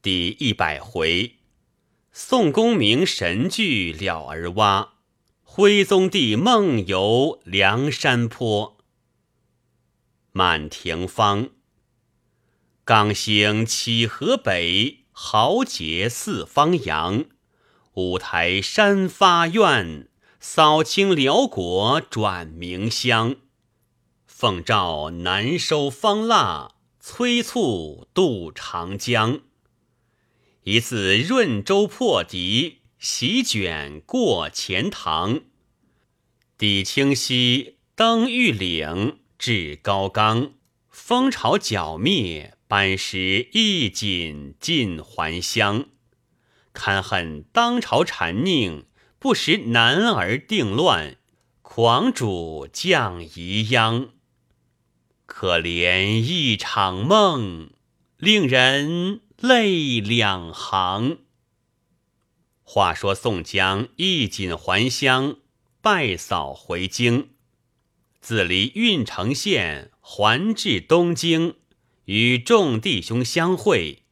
第一百回，宋公明神聚了儿蛙，徽宗帝梦游梁山坡。满庭芳，刚兴起河北，豪杰四方扬。五台山发愿，扫清辽国转明乡。奉诏南收方腊，催促渡长江。一次润州破敌，席卷过钱塘。抵清溪，登玉岭，至高冈。风潮剿灭，班师一锦尽还乡。堪恨当朝谗佞，不识男儿定乱。狂主降宜殃，可怜一场梦，令人。泪两行。话说宋江衣锦还乡，拜扫回京，自离郓城县，还至东京，与众弟兄相会，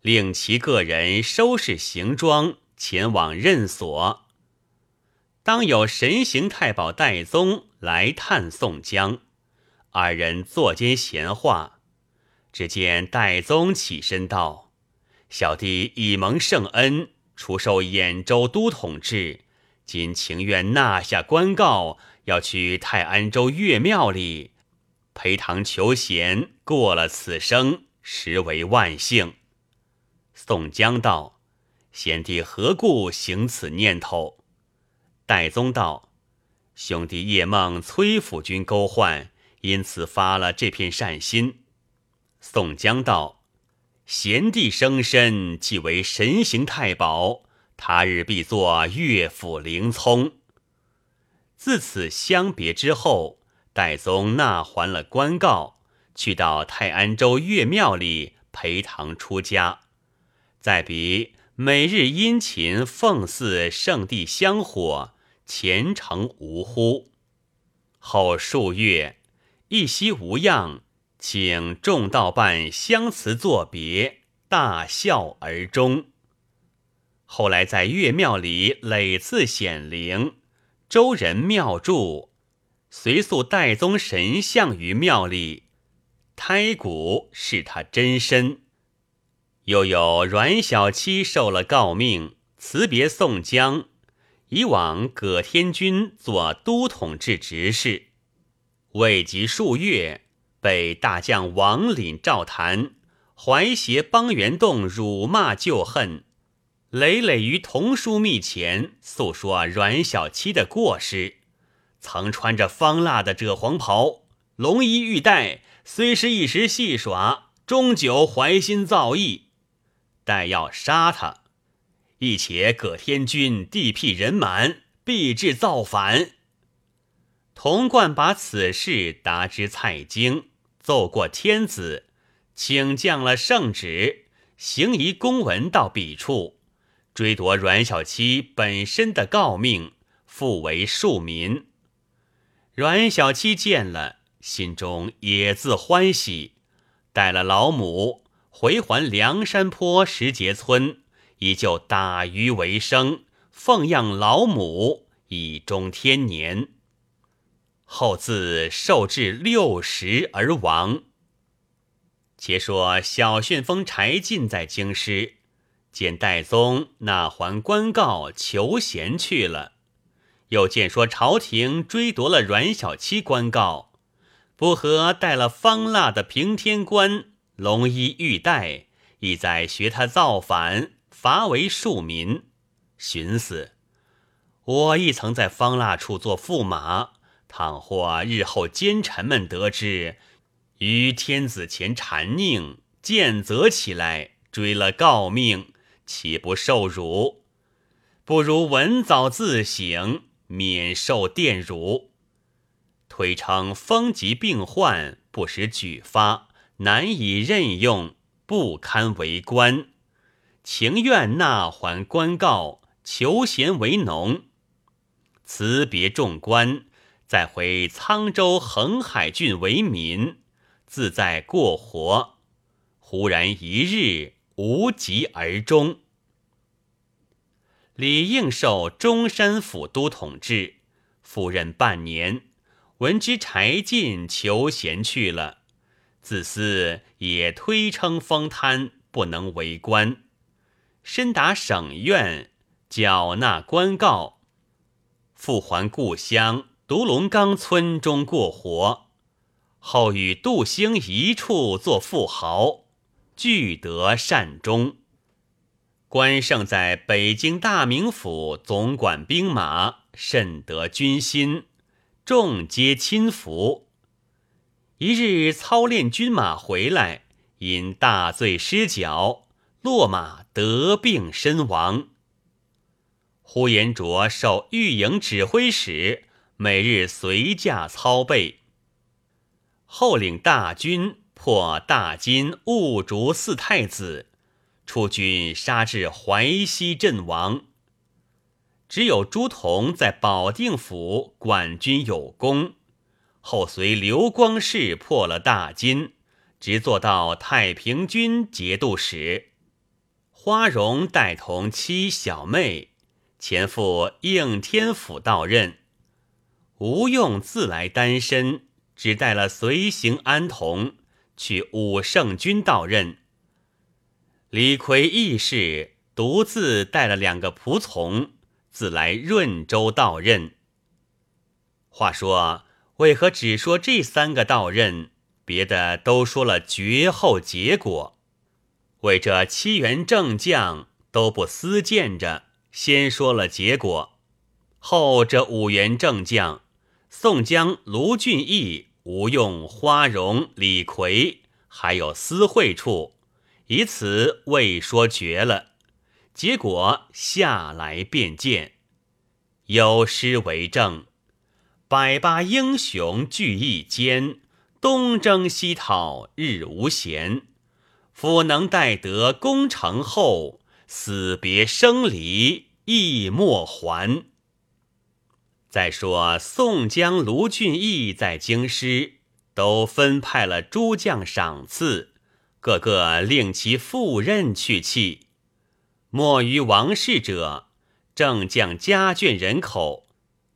令其个人收拾行装，前往任所。当有神行太保戴宗来探宋江，二人坐间闲话。只见戴宗起身道：“小弟已蒙圣恩，出受兖州都统制，今情愿纳下官告，要去泰安州岳庙里陪堂求贤，过了此生，实为万幸。”宋江道：“贤弟何故行此念头？”戴宗道：“兄弟夜梦崔府君勾唤，因此发了这片善心。”宋江道：“贤弟生身即为神行太保，他日必作岳府灵聪。”自此相别之后，戴宗纳还了官告，去到泰安州岳庙里陪堂出家。再比每日殷勤奉祀圣地香火，虔诚无忽。后数月，一夕无恙。请众道伴相辞作别，大笑而终。后来在岳庙里累次显灵，周人庙祝，随塑戴宗神像于庙里，胎骨是他真身。又有阮小七受了诰命，辞别宋江，以往葛天君做都统制执事，未及数月。被大将王凛、赵谭怀胁帮元洞辱骂旧恨，累累于童书密前诉说阮小七的过失，曾穿着方腊的赭黄袍、龙衣玉带，虽是一时戏耍，终究怀心造意，待要杀他，亦且葛天军地辟人满，必致造反。童贯把此事达知蔡京。奏过天子，请降了圣旨，行一公文到彼处，追夺阮小七本身的诰命，复为庶民。阮小七见了，心中也自欢喜，带了老母回还梁山坡石碣村，依旧打鱼为生，奉养老母，以终天年。后自受至六十而亡。且说小旋风柴进在京师，见戴宗纳还官告求贤去了，又见说朝廷追夺了阮小七官告，不和带了方腊的平天官龙衣玉带，意在学他造反，罚为庶民。寻思，我亦曾在方腊处做驸马。倘或日后奸臣们得知于天子前谗佞，见责起来，追了诰命，岂不受辱？不如文早自省，免受玷辱。推称风疾病患，不时举发，难以任用，不堪为官，情愿纳还官告，求贤为农。辞别众官。再回沧州横海郡为民，自在过活。忽然一日，无疾而终。李应受中山府都统制，赴任半年，闻知柴进求贤去了，自私也推称封贪，不能为官。身达省院，缴纳官告，复还故乡独龙冈村中过活。后与杜兴一处做富豪，俱得善终。关胜在北京大名府总管兵马，甚得军心，众皆亲服。一日操练军马回来，因大醉失脚，落马得病身亡。呼延灼受御营指挥使，每日随驾操备。后领大军破大金兀竹四太子，出军杀至淮西阵亡。只有朱仝在保定府管军有功，后随刘光世破了大金，直做到太平军节度使。花荣带同妻小妹前赴应天府到任，吴用自来单身。只带了随行安童去武圣军到任。李逵亦是独自带了两个仆从，自来润州到任。话说，为何只说这三个到任，别的都说了绝后结果？为这七员正将都不思见着，先说了结果，后这五员正将，宋江、卢俊义。吴用、花荣、李逵，还有私会处，以此未说绝了。结果下来便见，有诗为证：“百八英雄聚一间，东征西讨日无闲。夫能待得功成后，死别生离亦莫还。”再说宋江、卢俊义在京师都分派了诸将赏赐，个个令其赴任去气。莫于王室者，正将家眷人口，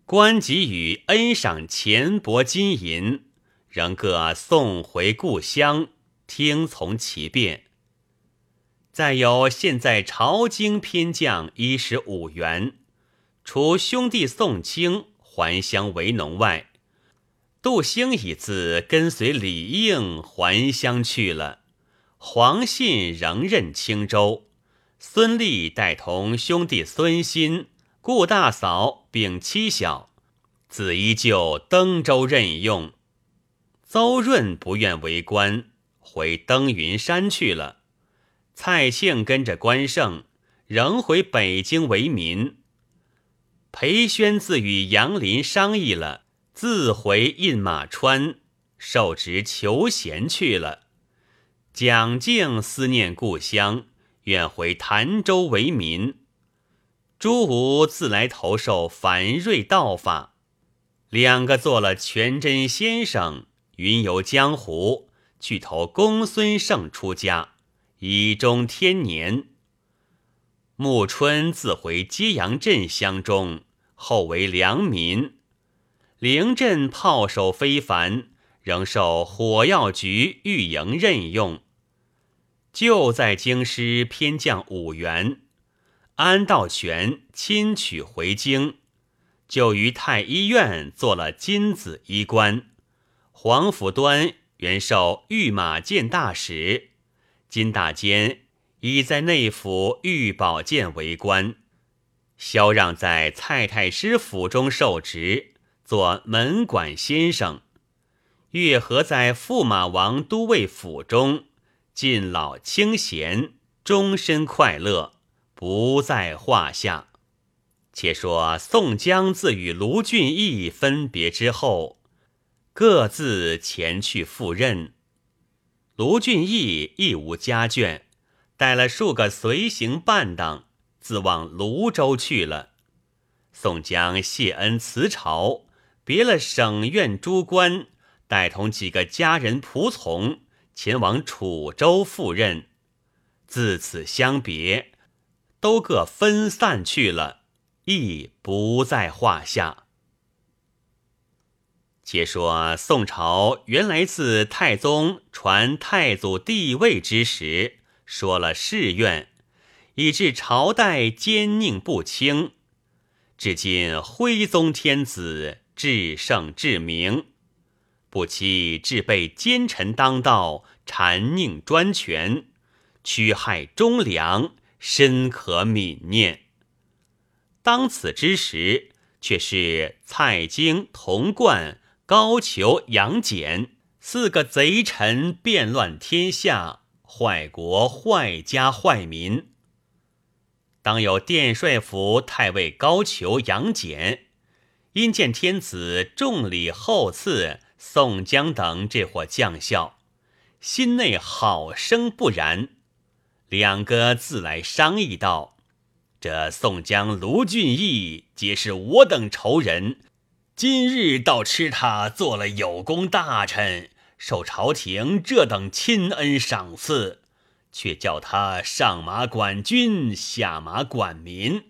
官给予恩赏钱帛金银，仍各送回故乡，听从其便。再有现在朝京偏将一十五员。除兄弟宋清还乡为农外，杜兴已自跟随李应还乡去了。黄信仍任青州，孙立带同兄弟孙新、顾大嫂并妻小，自依旧登州任用。邹润不愿为官，回登云山去了。蔡庆跟着关胜，仍回北京为民。裴宣自与杨林商议了，自回印马川，受职求贤去了。蒋敬思念故乡，愿回潭州为民。朱武自来投受樊瑞道法，两个做了全真先生，云游江湖，去投公孙胜出家，以终天年。暮春自回揭阳镇乡中，后为良民。灵镇炮手非凡，仍受火药局御营任用。就在京师偏将五员，安道全亲取回京，就于太医院做了金子医官。黄甫端原授御马监大使，金大坚。已在内府御宝剑为官，萧让在蔡太师府中受职，做门管先生。月和在驸马王都尉府中，尽老清闲，终身快乐，不在话下。且说宋江自与卢俊义分别之后，各自前去赴任。卢俊义亦无家眷。带了数个随行伴当，自往泸州去了。宋江谢恩辞朝，别了省院诸官，带同几个家人仆从，前往楚州赴任。自此相别，都各分散去了，亦不在话下。且说宋朝原来自太宗传太祖帝位之时，说了誓愿，以致朝代奸佞不清。至今徽宗天子至圣至明，不期至被奸臣当道，谗佞专权，屈害忠良，深可悯念。当此之时，却是蔡京、童贯、高俅、杨戬四个贼臣变乱天下，坏国坏家坏民。当有殿帅府太尉高俅、杨戬，因见天子重礼厚赐宋江等这伙将校，心内好生不然。两个自来商议道：“这宋江、卢俊义皆是我等仇人，今日倒吃他做了有功大臣，受朝廷这等亲恩赏赐。”却叫他上马管军，下马管民。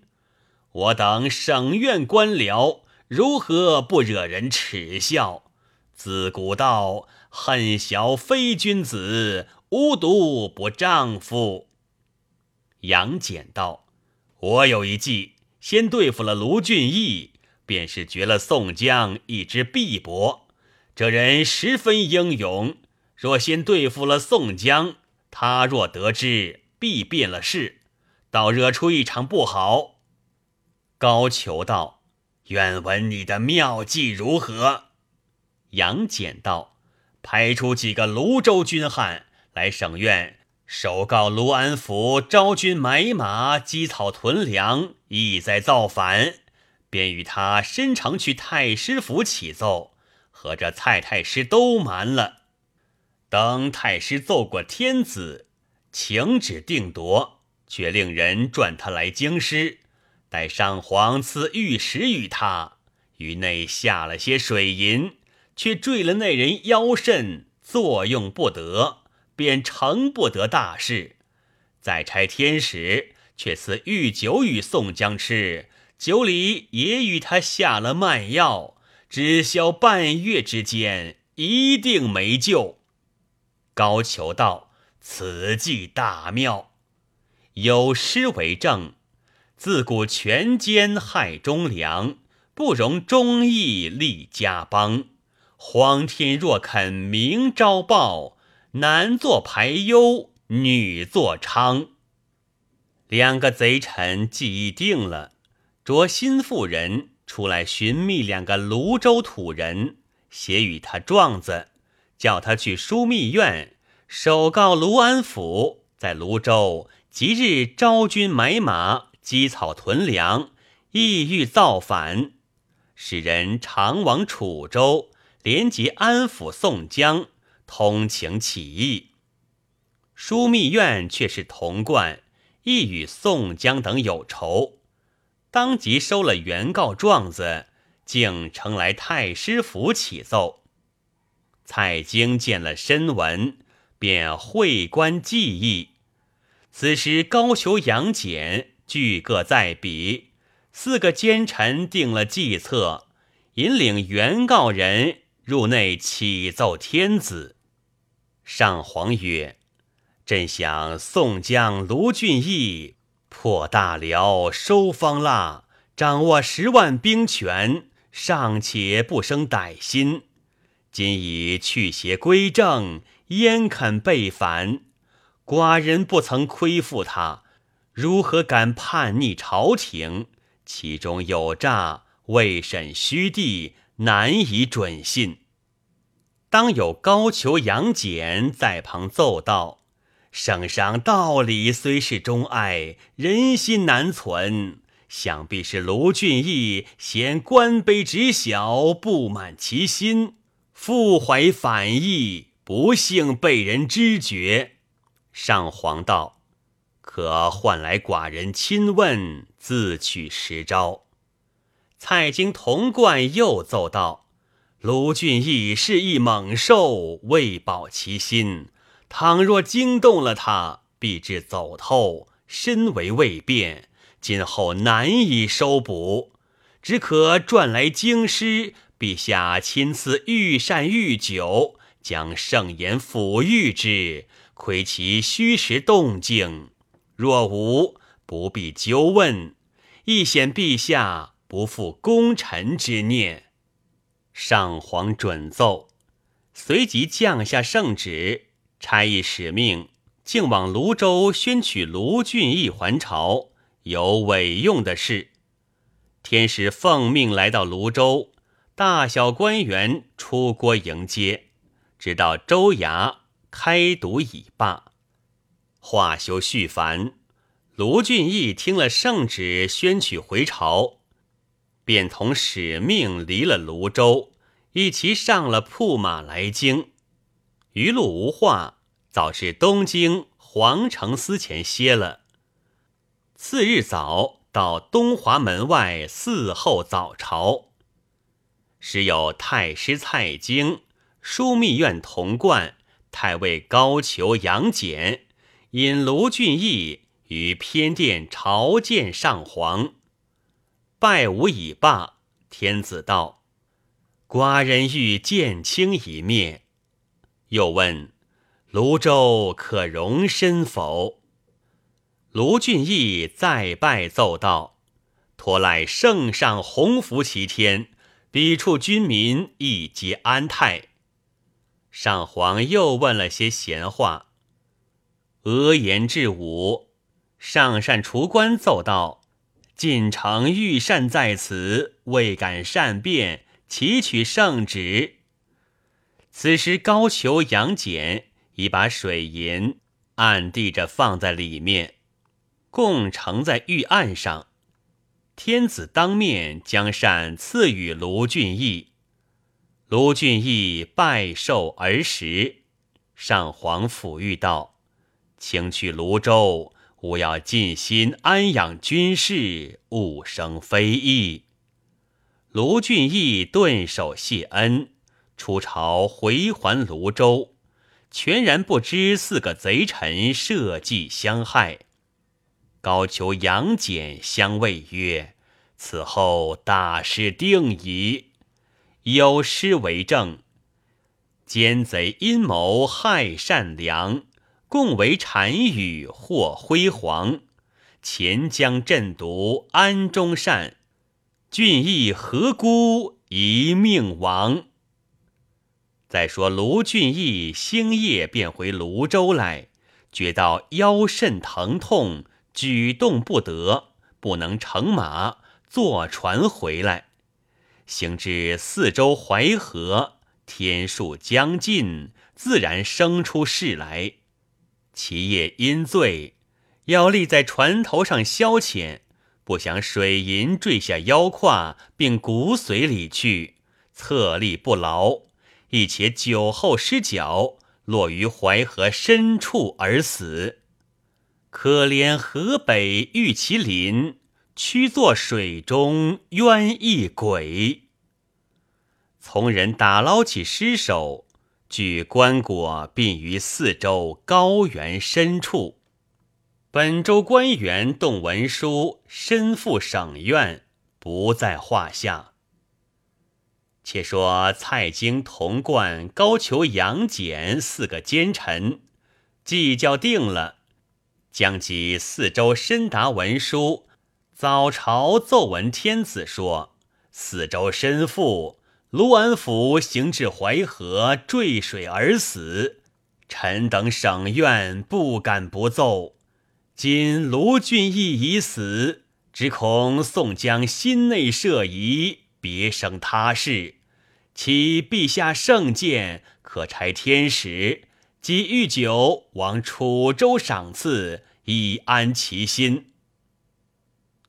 我等省院官僚如何不惹人耻笑？自古道恨小非君子，无毒不丈夫。杨戬道：“我有一计，先对付了卢俊义，便是绝了宋江一只臂膊。这人十分英勇，若先对付了宋江。”他若得知，必变了事，倒惹出一场不好。高俅道：“愿闻你的妙计如何？”杨戬道：“派出几个泸州军汉来省院，首告卢安府招军买马、积草屯粮，意在造反，便与他申城去太师府启奏，和这蔡太师都瞒了。”等太师奏过天子，请旨定夺，却令人转他来京师，待上皇赐御史与他，于内下了些水银，却坠了那人腰肾，作用不得，便成不得大事。再差天使，却赐御酒与宋江吃，酒里也与他下了慢药，只消半月之间，一定没救。高俅道：“此计大妙，有诗为证：自古权奸害忠良，不容忠义立家邦。皇天若肯明朝报，男作排忧，女作娼。”两个贼臣计议定了，着心腹人出来寻觅两个泸州土人，写与他状子。叫他去枢密院首告卢安府，在泸州即日招军买马、积草屯粮，意欲造反，使人常往楚州连结安抚宋江，通情起义。枢密院却是童贯，亦与宋江等有仇，当即收了原告状子，竟呈来太师府启奏。蔡京见了申文，便会观记忆。此时高俅、杨戬俱各在彼，四个奸臣定了计策，引领原告人入内启奏天子。上皇曰：“朕想宋江、卢俊义破大辽、收方腊，掌握十万兵权，尚且不生歹心。”今已去邪归正，焉肯背反？寡人不曾亏负他，如何敢叛逆朝廷？其中有诈，未审虚地，难以准信。当有高俅、杨戬在旁奏道：“圣上道理虽是钟爱，人心难存。想必是卢俊义嫌官卑职小，不满其心。”腹怀反意，不幸被人知觉。上皇道：“可唤来寡人亲问，自取实招。”蔡京、童贯又奏道：“卢俊义是一猛兽，未保其心。倘若惊动了他，必至走透，身为未变，今后难以收捕，只可转来京师，陛下亲赐御膳御酒，将圣言抚育之，窥其虚实动静。若无，不必纠问，亦显陛下不负功臣之念。上皇准奏，随即降下圣旨，差役使命，竟往泸州宣取卢俊义还朝，有委用的事。天使奉命来到泸州，大小官员出郭迎接，直到州衙开读已罢。话休续繁，卢俊义听了圣旨，宣取回朝。便同使命离了泸州，一齐上了铺马来京。余路无话，早至东京皇城司前歇了。次日早到东华门外伺候早朝，时有太师蔡京、枢密院童贯、太尉高俅、杨戬引卢俊义于偏殿朝见上皇。拜吾已罢，天子道：“寡人欲见卿一面。”又问：“泸州可容身否？”卢俊义再拜奏道：“托赖圣上洪福齐天，彼处军民亦皆安泰。”上皇又问了些闲话。额言至午，上善除官奏道。晋城御膳在此，未敢善变，祈取圣旨。此时高俅、杨戬已把水银暗地着放在里面，共盛在御案上。天子当面将膳赐予卢俊义，卢俊义拜受而食。上皇抚谕道：“请去泸州。”吾要尽心安养军士，勿生非议。卢俊义顿首谢恩，出朝回还泸州，全然不知四个贼臣设计相害。高俅、杨戬相谓曰：“此后大事定矣。”有诗为证：“奸贼阴谋害善良。”共为单于获辉煌，钱江镇毒安中善，俊义何辜一命亡？再说卢俊义星夜便回泸州来，觉到腰肾疼痛，举动不得，不能乘马，坐船回来。行至四周淮河，天数将尽，自然生出事来。其夜因醉，要立在船头上消遣，不想水银坠下腰胯，并骨髓里去，侧立不牢，亦且酒后失脚，落于淮河深处而死。可怜河北玉麒麟，屈作水中冤一鬼。从人打捞起尸首。据棺椁殡于四周高原深处，本州官员动文书，身赴省院，不在话下。且说蔡京、童贯、高俅、杨戬四个奸臣，计较定了，将及四周申达文书，早朝奏闻天子说：四周身负。卢安府行至淮河，坠水而死。臣等省院不敢不奏。今卢俊义已死，只恐宋江心内设疑，别生他事。其陛下圣鉴，可差天使及御酒往楚州赏赐，以安其心。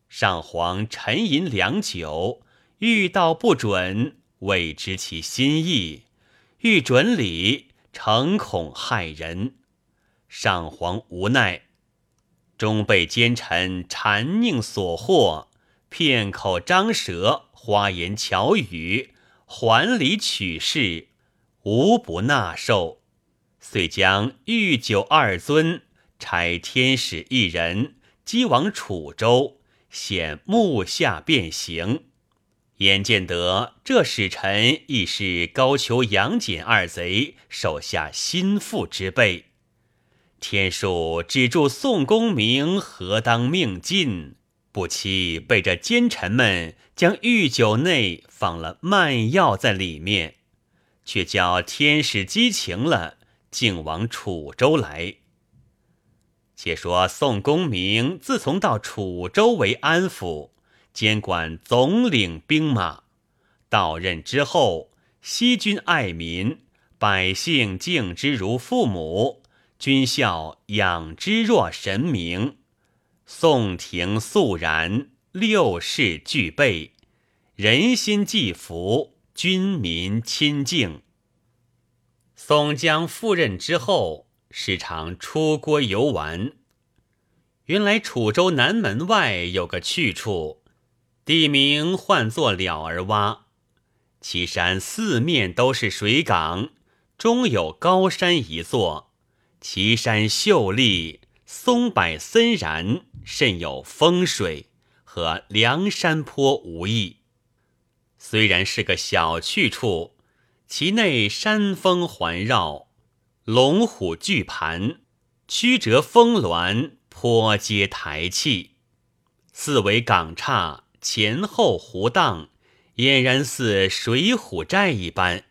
上皇沉吟良久，欲道不准。未知其心意，欲准礼，诚恐害人。上皇无奈，终被奸臣谗佞所惑，片口张舌，花言巧语，还礼取事，无不纳受。遂将御酒二尊差天使一人击往楚州，显目下变形。眼见得这使臣亦是高俅、杨戬二贼手下心腹之辈，天数只助宋公明何当命尽？不期被这奸臣们将御酒内放了慢药在里面，却叫天使激情了，竟往楚州来。且说宋公明自从到楚州为安抚。监管总领兵马，到任之后，惜君爱民，百姓敬之如父母，军校养之若神明。宋廷肃然，六世俱备，人心既服，军民亲敬。宋江赴任之后，时常出郭游玩。原来楚州南门外有个去处。地名唤作了儿洼，其山四面都是水港，中有高山一座，其山秀丽，松柏森然，甚有风水，和梁山坡无异。虽然是个小去处，其内山峰环绕，龙虎巨盘，曲折峰峦，坡阶台气，四围港岔。前后湖荡，俨然似水浒寨一般。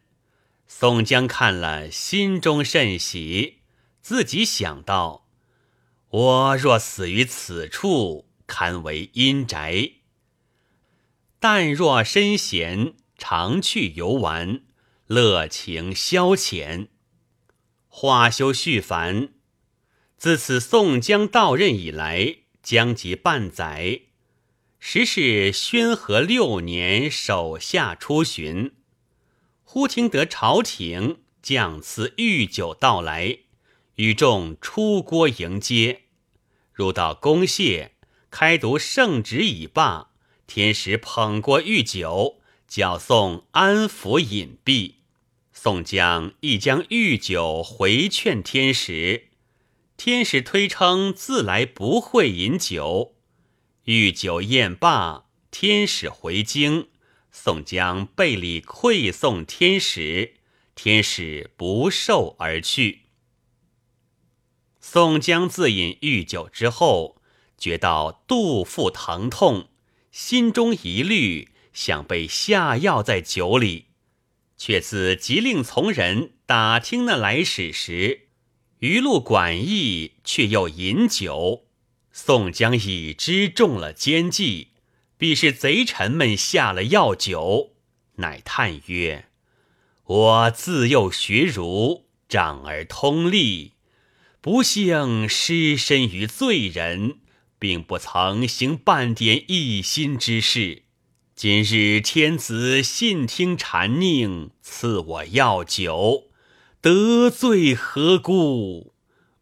宋江看了，心中甚喜，自己想到：我若死于此处，堪为阴宅；但若身闲，常去游玩，乐情消遣。话休续繁，自此宋江到任以来，将及半载。时是宣和六年，手下出巡，忽听得朝廷将赐御酒到来，与众出郭迎接。入到宫谢，开读圣旨已罢，天使捧过御酒，叫宋安抚隐蔽。宋江亦将御酒回劝天使，天使推称自来不会饮酒。御酒宴罢，天使回京，宋江备礼馈送天使，天使不受而去。宋江自饮御酒之后，觉到肚腹疼痛，心中疑虑，想被下药在酒里，却自急令从人打听那来使时，余路管驿却又饮酒。宋江已知中了奸计，必是贼臣们下了药酒，乃叹曰：“我自幼学儒，长而通利，不幸失身于罪人，并不曾行半点一心之事。今日天子信听谗佞，赐我药酒，得罪何故？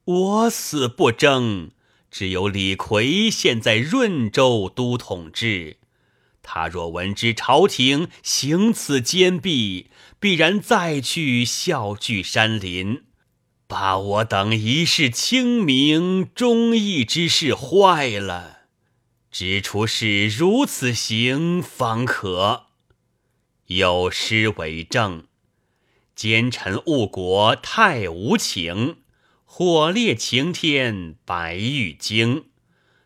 我死不争。”只有李逵现在润州都统治，他若闻知朝廷行此奸弊，必然再去笑聚山林，把我等一世清明忠义之事坏了。只除是如此行方可。有诗为证：奸臣误国太无情。火烈晴天，白玉京。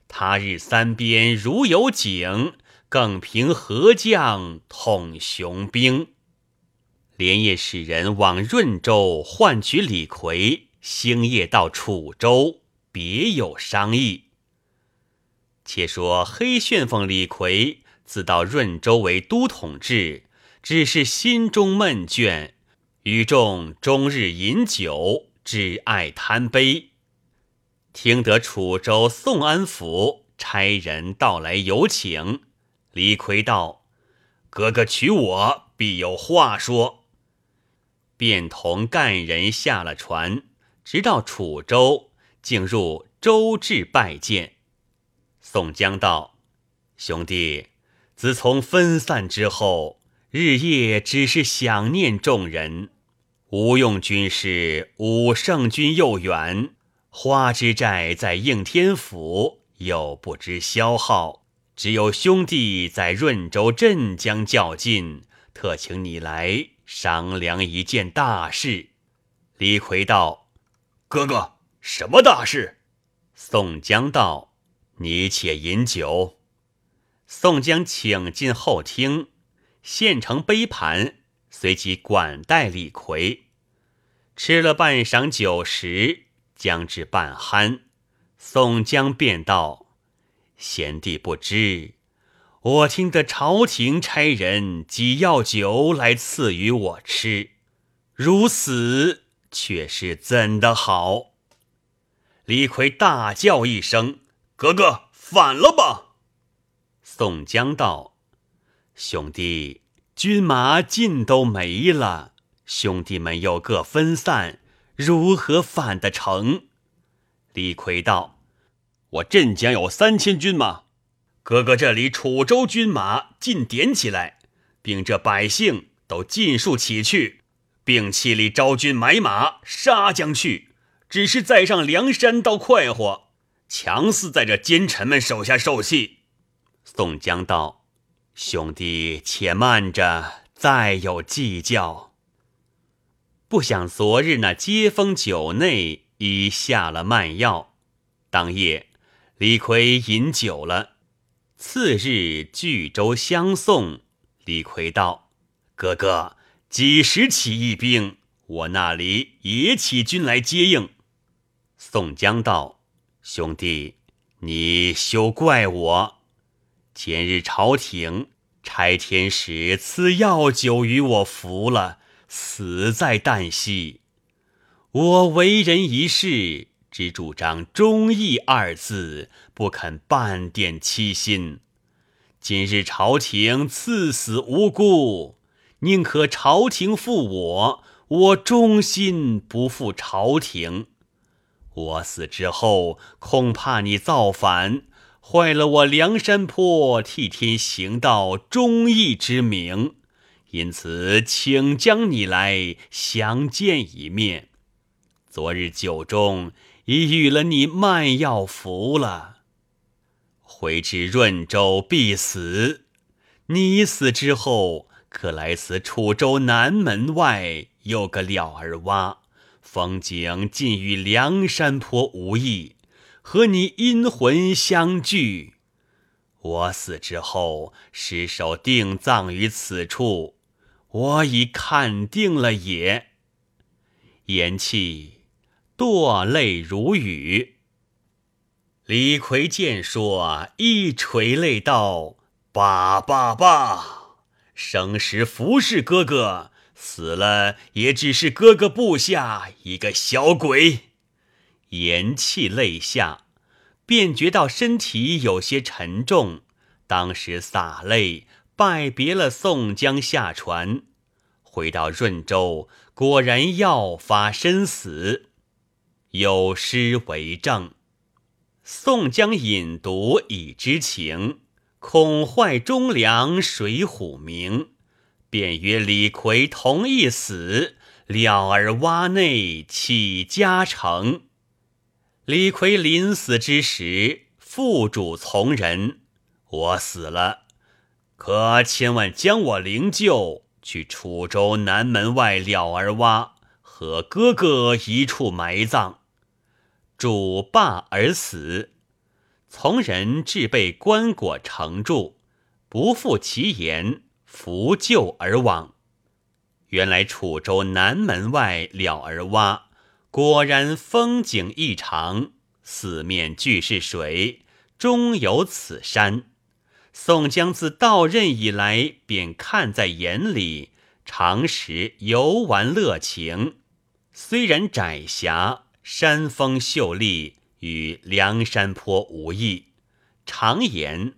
他日三边如有景，更凭何将统雄兵？连夜使人往润州唤取李逵，星夜到楚州，别有商议。且说黑旋风李逵自到润州为都统制，只是心中闷倦，与众终日饮酒。只爱贪杯，听得楚州宋安府差人到来有请，李逵道：“哥哥娶我，必有话说。”便同干人下了船，直到楚州，竟入周至拜见。宋江道：“兄弟，自从分散之后，日夜只是想念众人。”吴用军师武圣军又远，花之寨在应天府，又不知消耗。只有兄弟在润州镇江较劲，特请你来商量一件大事。”李逵道：“哥哥，什么大事？”宋江道：“你且饮酒。”宋江请进后厅，献成杯盘，随即管待李逵。吃了半晌酒食，将至半酣，宋江便道：“贤弟不知，我听得朝廷差人挤药酒来赐予我吃，如此却是怎的好？”李逵大叫一声：“哥哥，反了吧！”宋江道：“兄弟，军马尽都没了，兄弟们又各分散，如何反得成？”李逵道：“我镇江有三千军马，哥哥这里楚州军马尽点起来，并这百姓都尽数起去，并气里招军买马杀将去，只是再上梁山倒快活，强似在这奸臣们手下受气。”宋江道：“兄弟且慢着，再有计较。”不想昨日那接风酒内已下了慢药，当夜李逵饮酒了。次日聚州相送，李逵道：“哥哥几时起义兵？我那里也起军来接应。”宋江道：“兄弟，你休怪我。”前日朝廷差天使赐药酒与我服了，死在旦夕。我为人一世，只主张忠义二字，不肯半点欺心。今日朝廷赐死无辜，宁可朝廷负我，我忠心不负朝廷。我死之后，恐怕你造反。坏了我梁山坡替天行道忠义之名，因此请将你来相见一面。昨日酒中已与了你慢药服了，回至润州必死。你死之后，可来此楚州南门外有个了儿洼，风景尽与梁山坡无异。和你阴魂相聚，我死之后，尸首定葬于此处，我已看定了也。言讫，堕泪如雨。李逵见说，一垂泪道：“罢罢罢！生时服侍哥哥，死了也只是哥哥部下一个小鬼。”言泣泪下，便觉到身体有些沉重，当时洒泪拜别了宋江，下船回到润州，果然要发身死，有诗为证。宋江饮毒已知情，恐坏忠良水浒名，便约李逵同一死，了儿洼内起家成。李逵临死之时，父主从人，我死了，可千万将我灵柩去楚州南门外了儿洼和哥哥一处埋葬。主罢而死，从人置备棺椁承住，不负其言，扶柩而往。原来楚州南门外了儿洼。果然风景异常，四面俱是水，中有此山。宋江自到任以来，便看在眼里，常时游玩乐情。虽然窄狭，山峰秀丽，与梁山坡无异。常言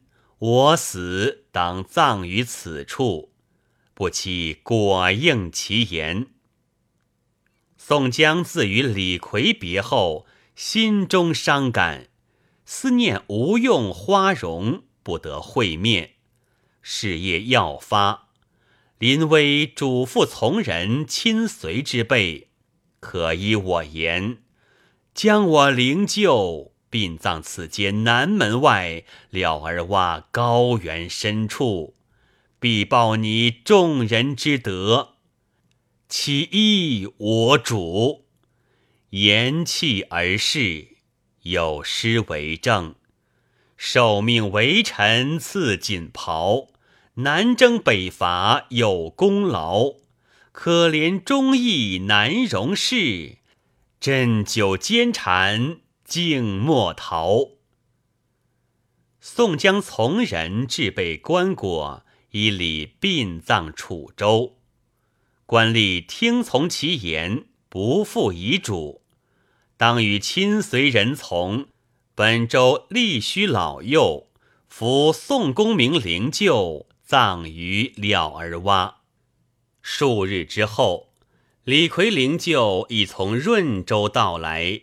我死当葬于此处，不期果应其言。宋江自与李逵别后，心中伤感，思念无用花荣，不得会面。事业要发，临危嘱咐从人亲随之辈，可依我言，将我灵柩殡葬此间南门外了儿洼高原深处，必报你众人之德。其一我主，言弃而逝，有诗为证。受命为臣赐锦袍，南征北伐有功劳。可怜忠义难容事。斟酒煎禅静莫逃。宋江从人置备棺椁，以礼殡葬楚州。官吏听从其言，不负遗嘱，当与亲随人从本州立须老幼，扶宋公明灵柩，葬于了儿洼。数日之后。李逵灵柩已从润州到来，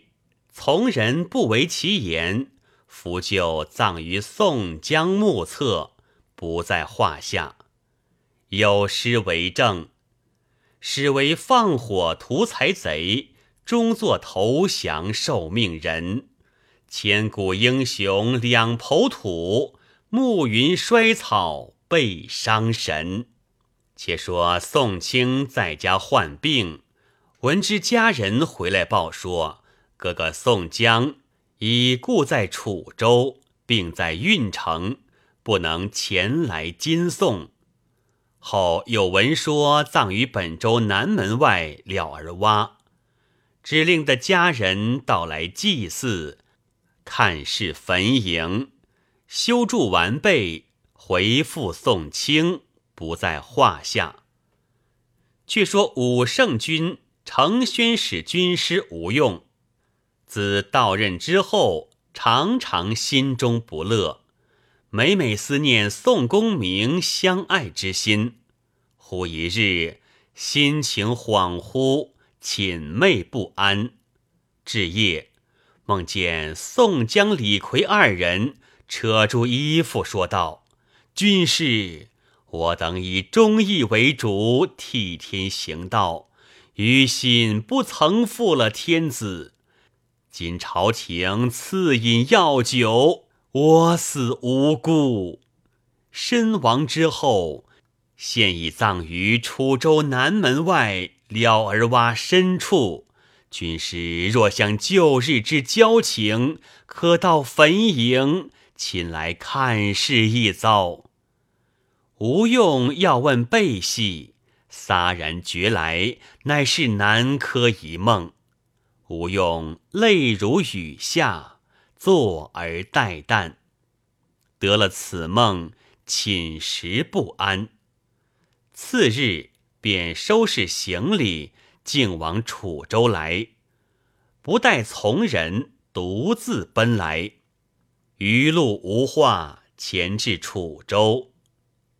从人不违其言，扶柩葬于宋江墓侧，不在话下。有诗为证：“始为放火屠财贼，终作投降受命人。千古英雄两抔土，暮云衰草被伤神。”且说宋清在家患病，闻知家人回来报说，哥哥宋江已故在楚州，并在郓城，不能前来金送。后有闻说葬于本州南门外了儿洼，只令的家人到来祭祀，看是坟茔，修筑完备，回复宋清。不在话下。却说武圣君承宣使军师吴用，自到任之后，常常心中不乐，每每思念宋公明相爱之心。忽一日，心情恍惚，寝寐不安。至夜，梦见宋江、李逵二人扯住衣服，说道：“军师。”我等以忠义为主，替天行道，于心不曾负了天子。今朝廷赐饮药酒，我死无辜。身亡之后，现已葬于楚州南门外了儿洼深处。军师若想旧日之交情，可到坟茔，亲来看视一遭。吴用要问背细，撒然觉来，乃是南柯一梦。吴用泪如雨下，坐而待旦。得了此梦，寝食不安。次日便收拾行李，径往楚州来，不待从人，独自奔来。余路无话，前至楚州。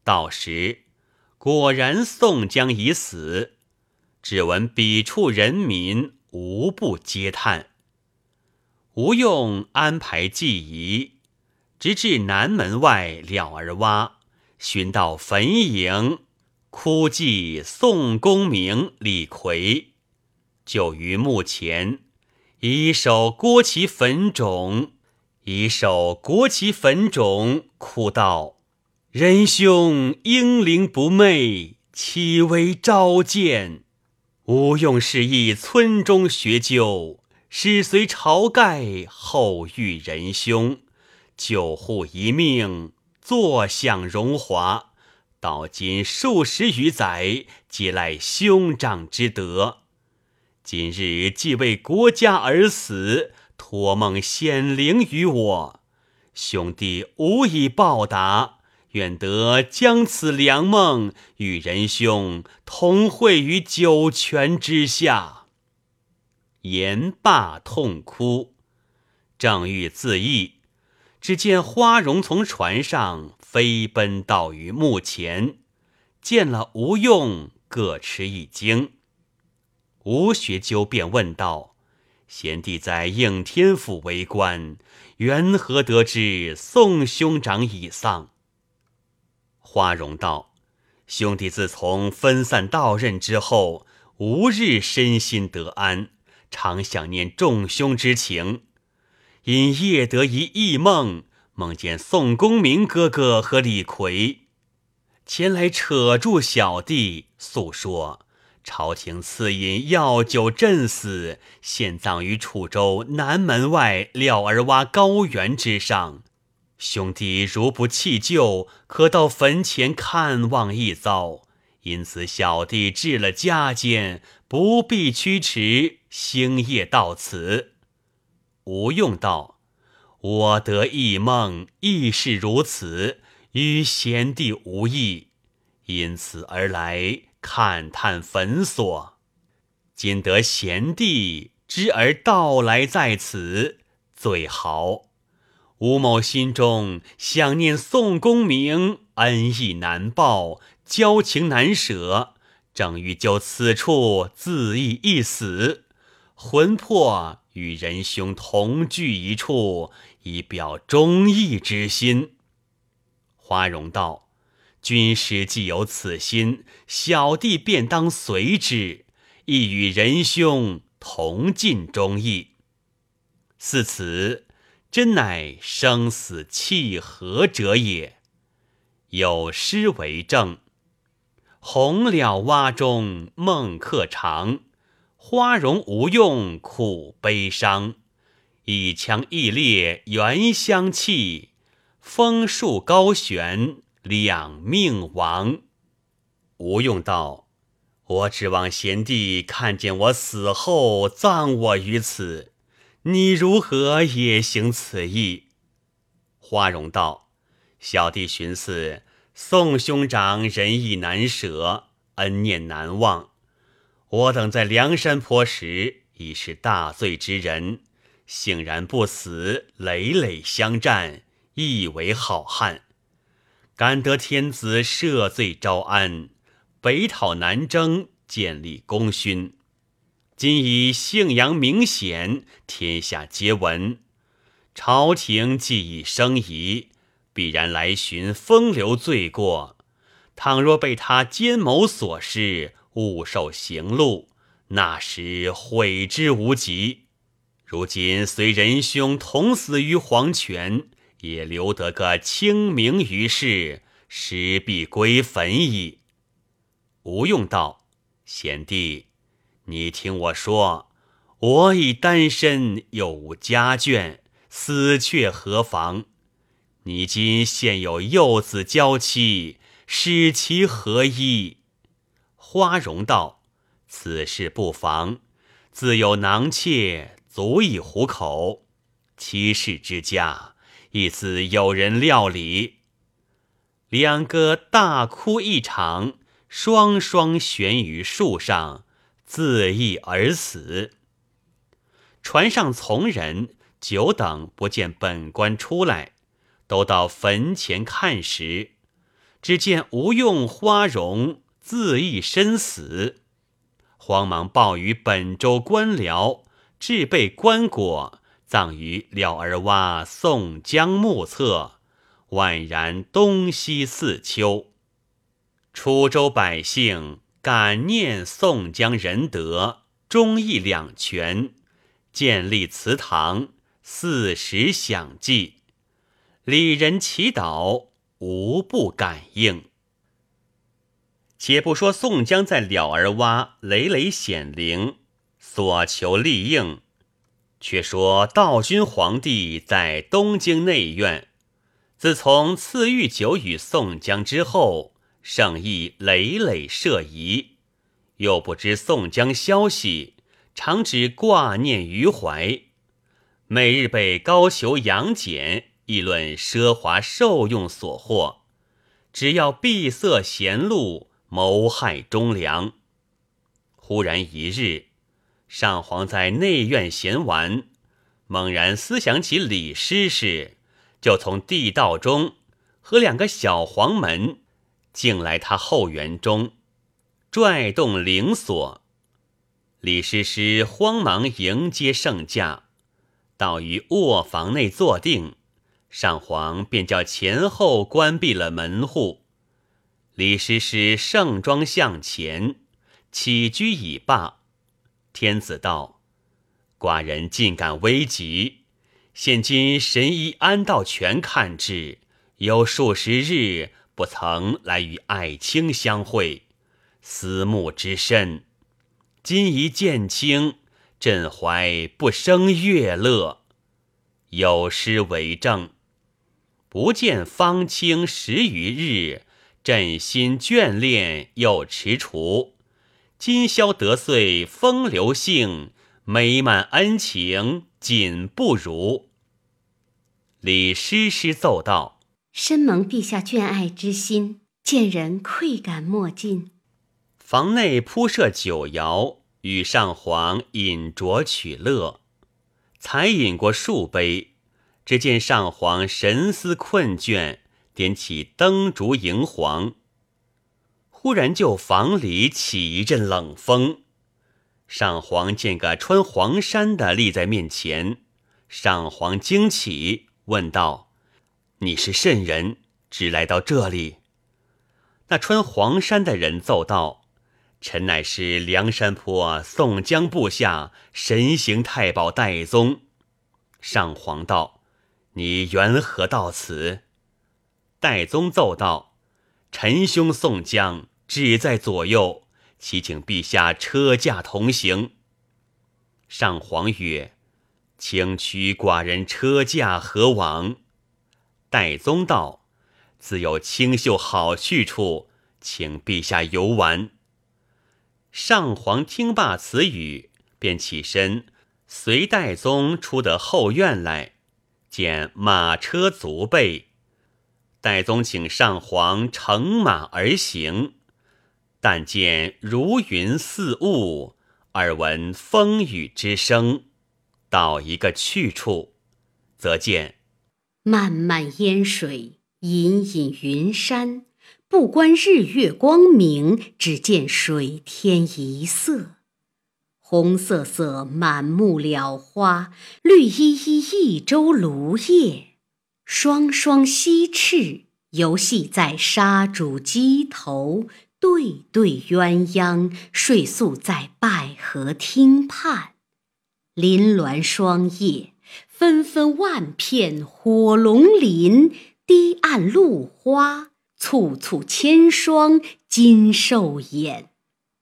到时，果然宋江已死，只闻彼处人民无不嗟叹。吴用安排祭仪，直至南门外了儿洼，寻到坟茔，哭祭宋公明、李逵，就于墓前，一手郭其坟冢，一手郭其坟冢，哭道。仁兄英灵不昧，岂为召见？吴用是意村中学究，使随晁盖后遇仁兄，救护一命，坐享荣华。到今数十余载，皆赖兄长之德。今日既为国家而死，托梦显灵于我，兄弟无以报答。愿得将此良梦与仁兄同会于九泉之下。言罢痛哭，正欲自缢，只见花荣从船上飞奔到于墓前，见了吴用，各吃一惊。吴学究便问道：“贤弟在应天府为官，缘何得知宋兄长已丧？”花荣道：“兄弟自从分散到任之后，无日身心得安，常想念众兄之情。因夜得一异梦，梦见宋公明哥哥和李逵前来扯住小弟，诉说朝廷赐饮药酒镇死，现葬于楚州南门外廖儿洼高原之上。兄弟如不弃旧，可到坟前看望一遭。因此小弟置了家间，不必驱驰，星夜到此。吴用道：“我得异梦，亦是如此，与贤弟无异，因此而来看探坟所。今得贤弟知而到来在此，最好。吴某心中想念宋公明，恩义难报，交情难舍，正欲就此处自缢一死，魂魄。”与仁兄同聚一处，以表忠义之心。花荣道：“军师既有此心，小弟便当随之，亦与仁兄同尽忠义。似此，真乃生死契合者也。有诗为证：‘红了洼中梦客长。’”花容无用苦悲伤，一腔一烈原相弃，枫树高悬两命亡。吴用道：“我指望贤弟看见我死后葬我于此，你如何也行此意？”花荣道：“小弟寻思，宋兄长仁义难舍，恩念难忘。”我等在梁山坡时已是大罪之人，幸然不死，累累相战，亦为好汉。感得天子赦罪招安，北讨南征，建立功勋。今以姓杨名显，天下皆闻。朝廷既已生疑，必然来寻风流罪过。倘若被他奸谋所失，误受刑戮，那时悔之无及。如今随仁兄同死于黄泉，也留得个清明于世，实必归坟矣。吴用道：“贤弟，你听我说，我已单身，又无家眷，死却何妨？你今现有幼子娇妻，使其何依？”花荣道：“此事不妨，自有囊妾，足以糊口。妻室之家，亦自有人料理。”两个大哭一场，双双悬于树上，自缢而死。船上从人久等不见本官出来，都到坟前看时，只见吴用、花荣。自缢身死，慌忙报与本州官僚，置备棺椁，葬于了儿洼宋江墓侧，宛然东西四丘。楚州百姓感念宋江仁德，忠义两全，建立祠堂，四时享祭，礼人祈祷，无不感应。且不说宋江在了儿洼累累显灵，所求利应，却说道君皇帝在东京内院，自从赐御酒与宋江之后，圣意累累设疑，又不知宋江消息，常只挂念于怀，每日被高俅、杨戬议论奢华受用所获，只要闭塞贤路。谋害忠良。忽然一日，上皇在内院闲玩，猛然思想起李师师，就从地道中和两个小黄门竟来他后园中，拽动铃锁。李师师慌忙迎接圣驾，到于卧房内坐定，上皇便叫前后关闭了门户。李师师盛装向前，起居已罢。天子道：“寡人尽感危急。现今神医安道全看治，有数十日不曾来与爱卿相会，思慕之深。今一见卿，朕怀不生悦乐。有诗为证：不见方清十余日，朕心眷恋又踟蹰。今宵得遂风流性，美满恩情。仅不如。李师师奏道：“深蒙陛下眷爱之心，见人愧感莫尽。”房内铺设酒肴，与上皇饮酌取乐。才饮过数杯，只见上皇神思困倦，点起灯烛迎皇。忽然就房里起一阵冷风。上皇见个穿黄衫的立在面前，上皇惊起，问道：“你是甚人？只来到这里？”那穿黄衫的人奏道：“臣乃是梁山坡宋江部下神行太保戴宗。”上皇道：“你缘何到此？”戴宗奏道：“臣兄宋江只在左右。”祈请陛下车驾同行。上皇曰：“请取寡人车驾何往？”戴宗道：“自有清秀好去处，请陛下游玩。”上皇听罢此语，便起身随戴宗出得后院来，见马车足备，戴宗请上皇乘马而行。但见如云似雾，耳闻风雨之声，到一个去处，则见漫漫烟水，隐隐云山，不观日月光明，只见水天一色。红瑟瑟满目了花，绿依依一舟芦叶，双双溪翅游戏在沙渚矶头。对对鸳鸯睡宿在拜河汀畔，林峦霜叶纷纷万片火龙鳞，堤岸露花簇簇千双金兽眼。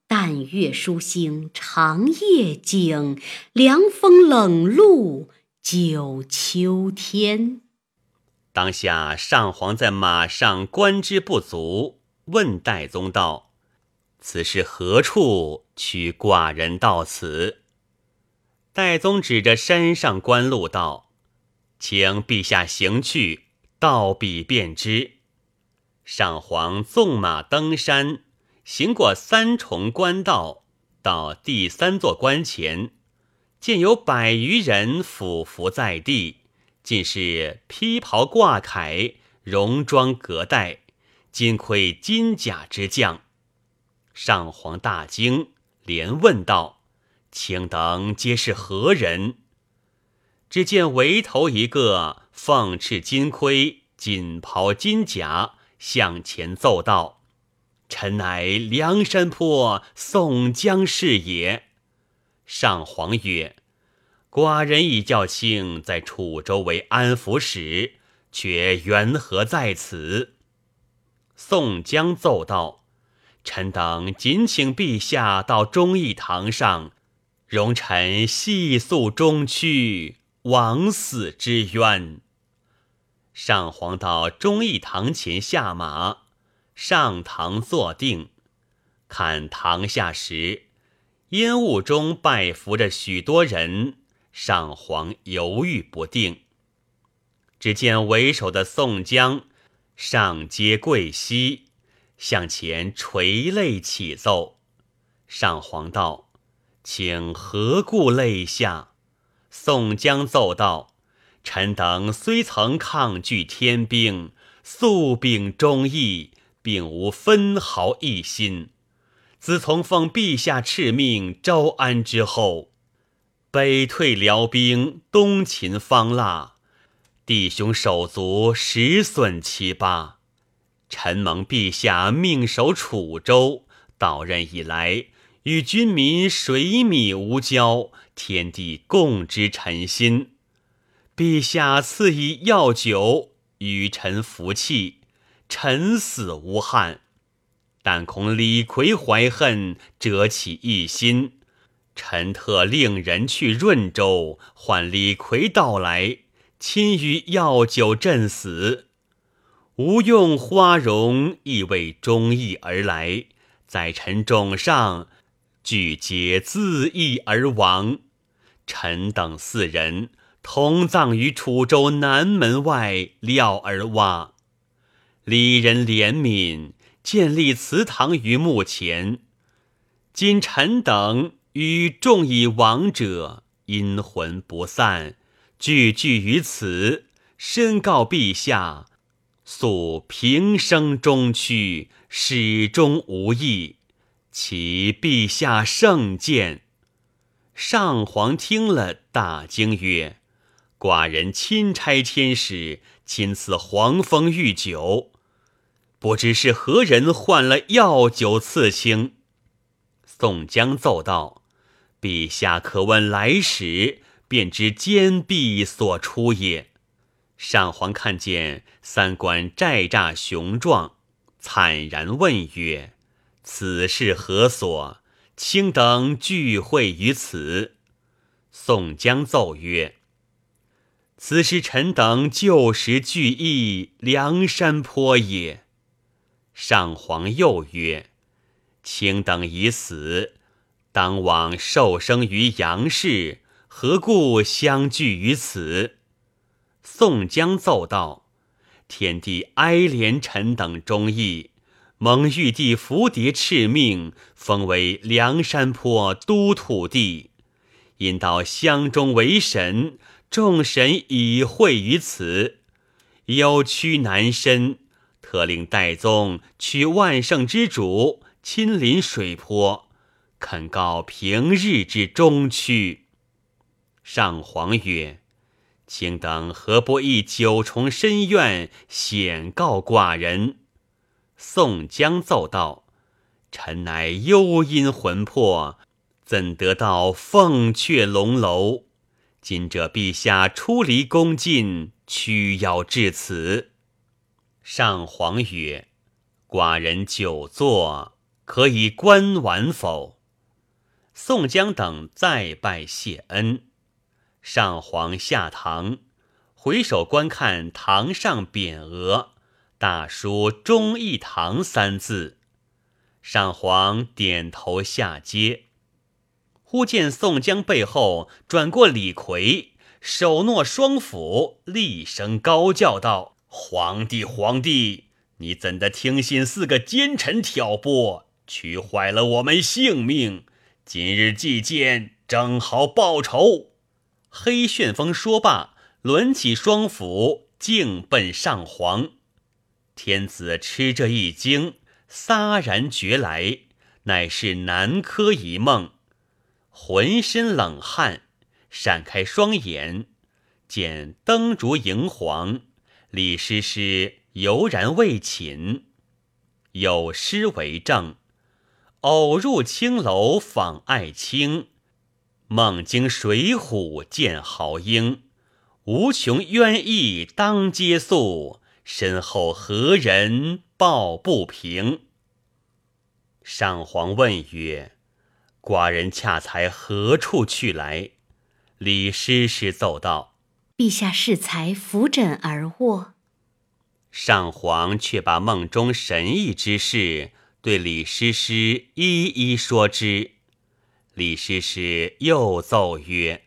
淡月疏星长夜景，凉风冷露九秋天。当下上皇在马上观之不足。问戴宗道：“此是何处？取寡人到此。”戴宗指着山上官路道：“请陛下行去，到彼便知。”上皇纵马登山，行过三重关道，到第三座关前，见有百余人俯伏在地，尽是披袍挂铠，戎装革带。金盔金甲之将，上皇大惊，连问道：“卿等皆是何人？”只见围头一个，凤翅金盔，锦袍金甲，向前奏道：“臣乃梁山坡宋江是也。”上皇曰：“寡人已叫卿在楚州为安抚使，却缘何在此？”宋江奏道：“臣等谨请陛下到忠义堂上，容臣细诉中躯枉死之冤。”上皇到忠义堂前下马，上堂坐定，看堂下时，烟雾中拜伏着许多人。上皇犹豫不定，只见为首的宋江。上阶跪膝，向前垂泪启奏。上皇道：“请何故泪下？”宋江奏道：“臣等虽曾抗拒天兵，素秉忠义，并无分毫异心。自从奉陛下敕命招安之后，北退辽兵，东擒方腊。”弟兄手足十损七八，臣蒙陛下命守楚州，到任以来，与君民水米无交，天地共之臣心。陛下赐以药酒，与臣服气，臣死无憾。但恐李逵怀恨，折起一心。臣特令人去润州，唤李逵到来，亲于药酒镇死。无用花荣，亦为忠义而来，在臣冢上，俱皆自缢而亡。臣等四人同葬于楚州南门外廖儿洼。李人怜悯，建立祠堂于墓前。今臣等。与众以亡者，阴魂不散，聚聚于此，申告陛下，诉平生中屈，始终无益，启陛下圣鉴。上皇听了，大惊曰：“寡人钦差天使，亲赐黄蜂御酒，不知是何人换了药酒赐卿。”宋江奏道。陛下可问来使，便知奸婢所出也。上皇看见三官寨栅雄壮，惨然问曰：“此事何所？卿等聚会于此。”宋江奏曰：“此时臣等旧时聚义梁山坡也。”上皇又曰：“卿等已死。”当往受生于杨氏，何故相聚于此？宋江奏道：“天帝哀怜臣等忠义，蒙玉帝伏蝶敕命，封为梁山坡都土地。因到乡中为神，众神已会于此，有屈难伸，特令戴宗取万圣之主，亲临水泊。”肯告平日之中屈。上皇曰：“卿等何不以九重深怨，显告寡人？”宋江奏道：“臣乃幽阴魂魄，怎得到凤阙龙楼？今者陛下出离宫禁，屈要至此。”上皇曰：“寡人久坐，可以观玩否？”宋江等再拜谢恩，上皇下堂，回首观看堂上匾额，大书“忠义堂”三字。上皇点头下阶，忽见宋江背后转过李逵，手握双斧，厉声高叫道：“皇帝，皇帝，你怎的听信四个奸臣挑拨，取坏了我们性命？”今日祭见，正好报仇。黑旋风说罢，抡起双斧，径奔上皇。天子吃这一惊，撒然觉来，乃是南柯一梦，浑身冷汗，闪开双眼，见灯烛荧黄，李师师犹然未寝，有诗为证。偶入青楼访爱卿，梦惊水浒见豪英。无穷冤意当皆诉，身后何人抱不平？上皇问曰：“寡人恰才何处去来？”李师师奏道：“陛下适才扶枕而卧。”上皇却把梦中神异之事。对李师师一一说之，李师师又奏曰：“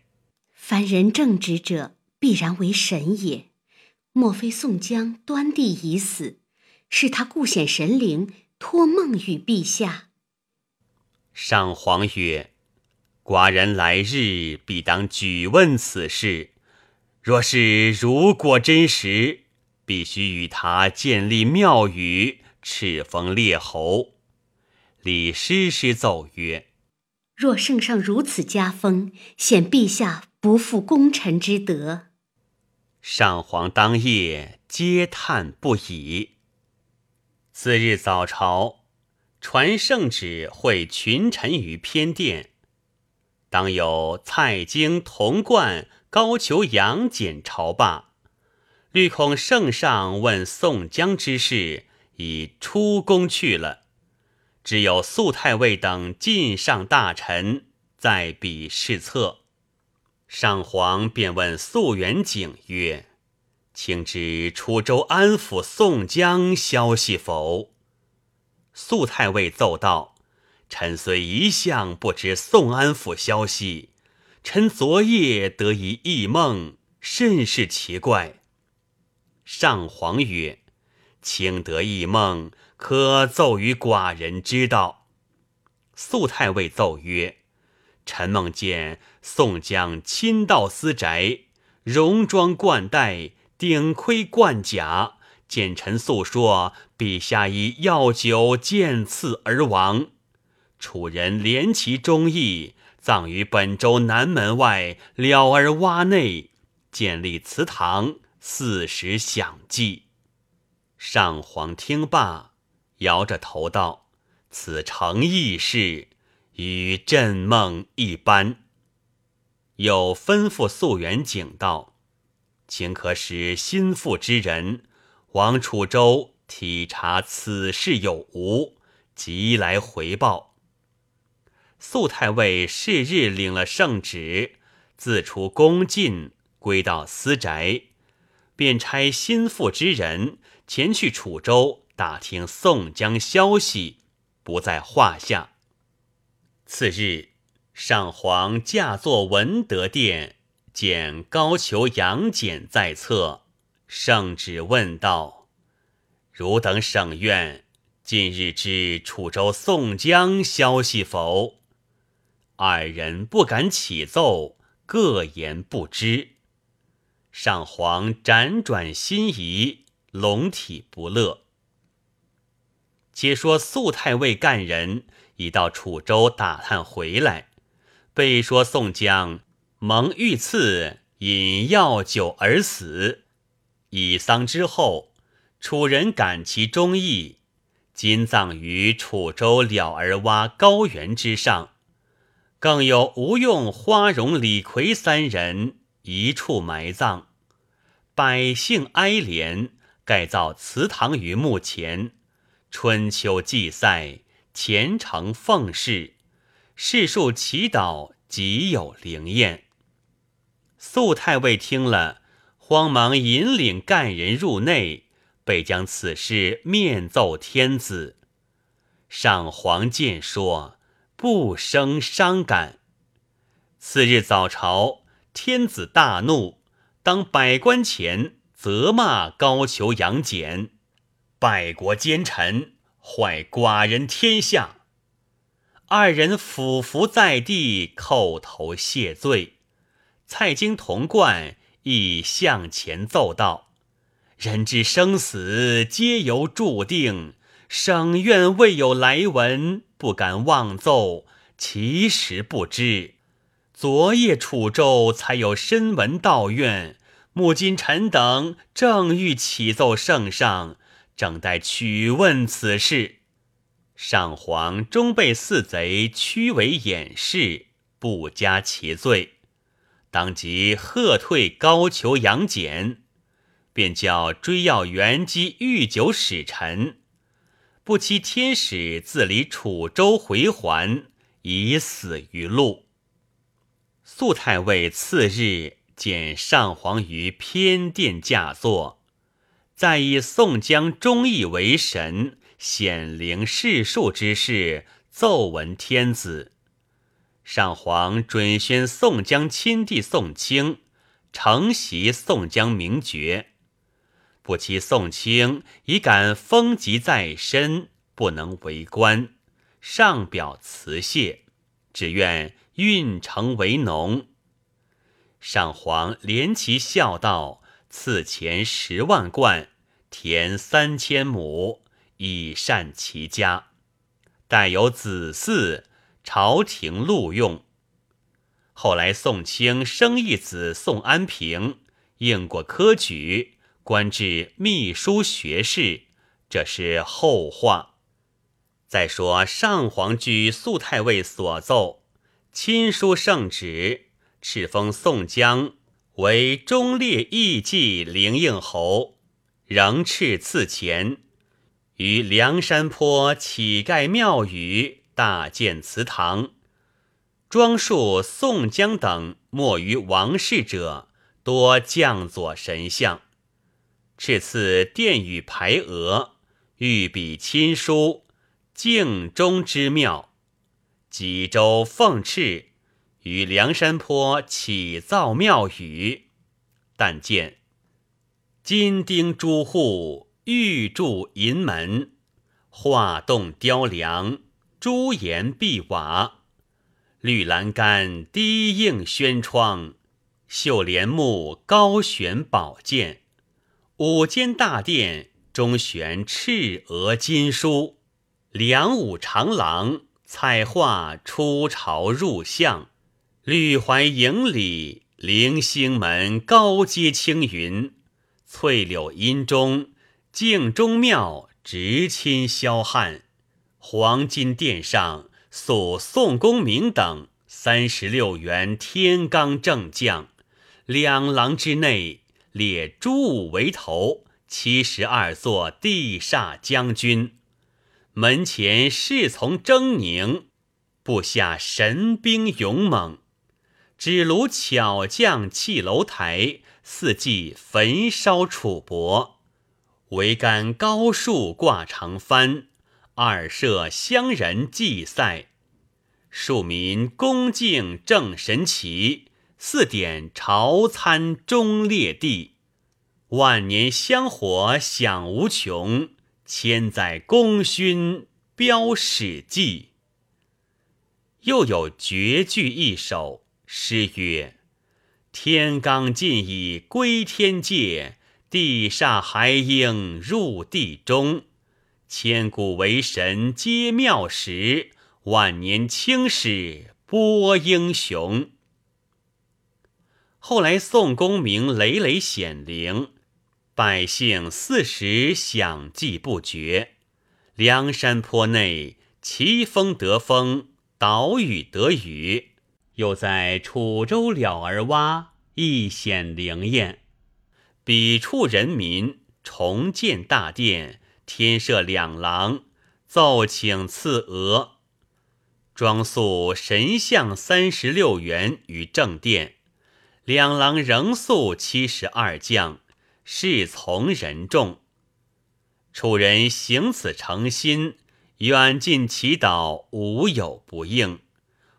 凡人正直者，必然为神也。莫非宋江端地已死，是他故显神灵，托梦与陛下？”上皇曰：“寡人来日必当举问此事。若是如果真实，必须与他建立庙宇。”敕封列侯，李师师奏曰：“若圣上如此加封，显陛下不负功臣之德。”上皇当夜嗟叹不已。次日早朝，传圣旨会群臣于偏殿，当有蔡京、童贯、高俅、杨戬朝罢，虑恐圣上问宋江之事，已出宫去了。只有肃太尉等进上大臣在彼试策。上皇便问素元景曰：“请知楚州安抚宋江消息否？”素太尉奏道：“臣虽一向不知宋安抚消息，臣昨夜得一异梦，甚是奇怪。”上皇曰：“卿得异梦，可奏于寡人知道。”素太尉奏曰：“臣梦见宋江亲到私宅，戎装冠带，顶盔贯甲。”见臣诉说，陛下以药酒见刺而亡。楚人怜其忠义，葬于本州南门外了儿洼内，建立祠堂，四时享祭。上皇听罢，摇着头道：“此诚异事，与朕梦一般。”又吩咐素元景道：“请可使心腹之人。”往楚州体察此事有无，即来回报。素太尉是日领了圣旨，自出宫禁，归到私宅，便差心腹之人前去楚州打听宋江消息，不在话下。次日，上皇驾坐文德殿，见高俅、杨戬在侧。圣旨问道：“汝等省院近日知楚州宋江消息否？”二人不敢启奏，各言不知。上皇辗转心疑，龙体不乐。且说肃太尉干人已到楚州打探回来，被说宋江蒙遇刺，饮药酒而死。以丧之后，楚人感其忠义，今葬于楚州了儿洼高原之上。更有吴用、花荣、李逵三人一处埋葬，百姓哀怜，盖造祠堂于墓前。春秋祭赛，虔诚奉事，世数祈祷，极有灵验。肃太尉听了。慌忙引领干人入内，备将此事面奏天子。上皇见说，不生伤感。次日早朝，天子大怒，当百官前责骂高俅、杨戬，败国奸臣，坏寡人天下。二人俯伏在地，叩头谢罪。蔡京、童贯。亦向前奏道：“人之生死皆由注定，省院未有来文，不敢妄奏。其实不知，昨夜楚州才有深文道院，目今臣等正欲启奏圣上，正待取问此事。上皇终被四贼屈为掩饰，不加其罪。”当即喝退高俅、杨戬，便叫追要元基御酒使臣，不期天使自离楚州回还，已死于路。肃太尉次日见上皇于偏殿驾坐，再以宋江忠义为神，显灵世数之事，奏闻天子。上皇准宣宋江亲弟宋清承袭宋江名爵，不期宋清已感风疾在身，不能为官，上表辞谢，只愿运城为农。上皇怜其孝道，赐钱十万贯，田三千亩，以善其家。待有子嗣。朝廷录用。后来，宋清生一子宋安平，应过科举，官至秘书学士。这是后话。再说上皇居肃太尉所奏，亲书圣旨，敕封宋江为忠烈义济灵应侯，仍敕赐钱，于梁山坡乞丐庙宇大建祠堂，装束宋江等没于王室者，多降左神像。敕赐殿宇牌额，御笔亲书，敬忠之庙。济州奉敕于梁山坡起造庙宇，但见金钉朱户，玉柱银门，画栋雕梁，朱檐碧瓦，绿栏杆低映轩窗，绣帘幕高悬宝剑。五间大殿中悬赤额金书，梁武长廊彩画出朝入相，绿槐营里棂星门高阶青云，翠柳阴中镜中庙直亲霄汉，黄金殿上塑宋公明等三十六员天罡正将，两廊之内。列朱武为头，七十二座地煞将军，门前侍从狰狞，部下神兵勇猛，指如巧匠砌楼台，四季焚烧楚帛，桅杆高树挂长幡，二舍乡人祭赛，庶民恭敬正神旗。四点朝参忠烈地，万年香火享无穷，千载功勋标史记。又有绝句一首，诗曰：“天罡尽已归天界，地煞还应入地中。千古为神皆妙时，万年青史播英雄。”后来，宋公明累累显灵，百姓四时享祭不绝。梁山坡内奇峰得风，岛屿得雨，又在楚州了儿洼一显灵验。彼处人民重建大殿，添设两廊，奏请赐额，装塑神像三十六元于正殿。两廊仍塑七十二将，侍从人众。楚人行此诚心，远近祈祷，无有不应。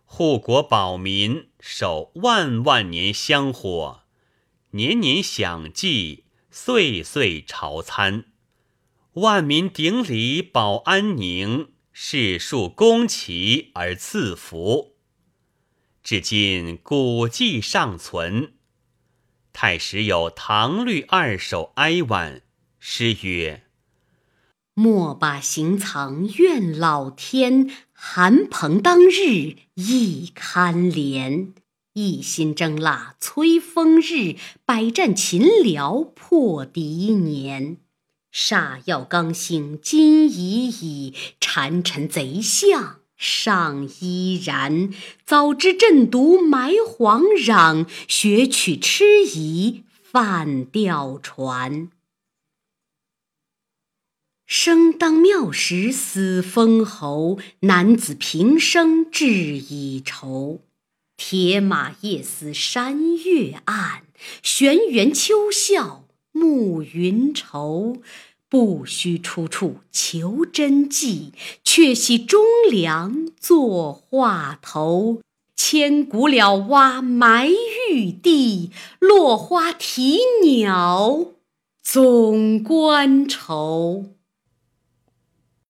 护国保民，守万万年香火，年年享祭，岁岁朝参。万民顶礼保安宁，世庶公齐而赐福。至今古迹尚存。太史有唐律二首哀婉诗曰：“莫把行藏怨老天，韩鹏当日亦堪怜。一心争蜡催风日，百战秦辽破敌年。煞药刚兴今已矣，谗臣贼相。”尚依然，早知鸩毒埋黄壤，学取痴疑犯吊船。生当庙时死封侯，男子平生志已酬。铁马夜思山岳暗，轩辕秋啸暮云愁。不须出处求真迹，却喜忠良作画头。千古了蛙埋玉地，落花啼鸟总关愁。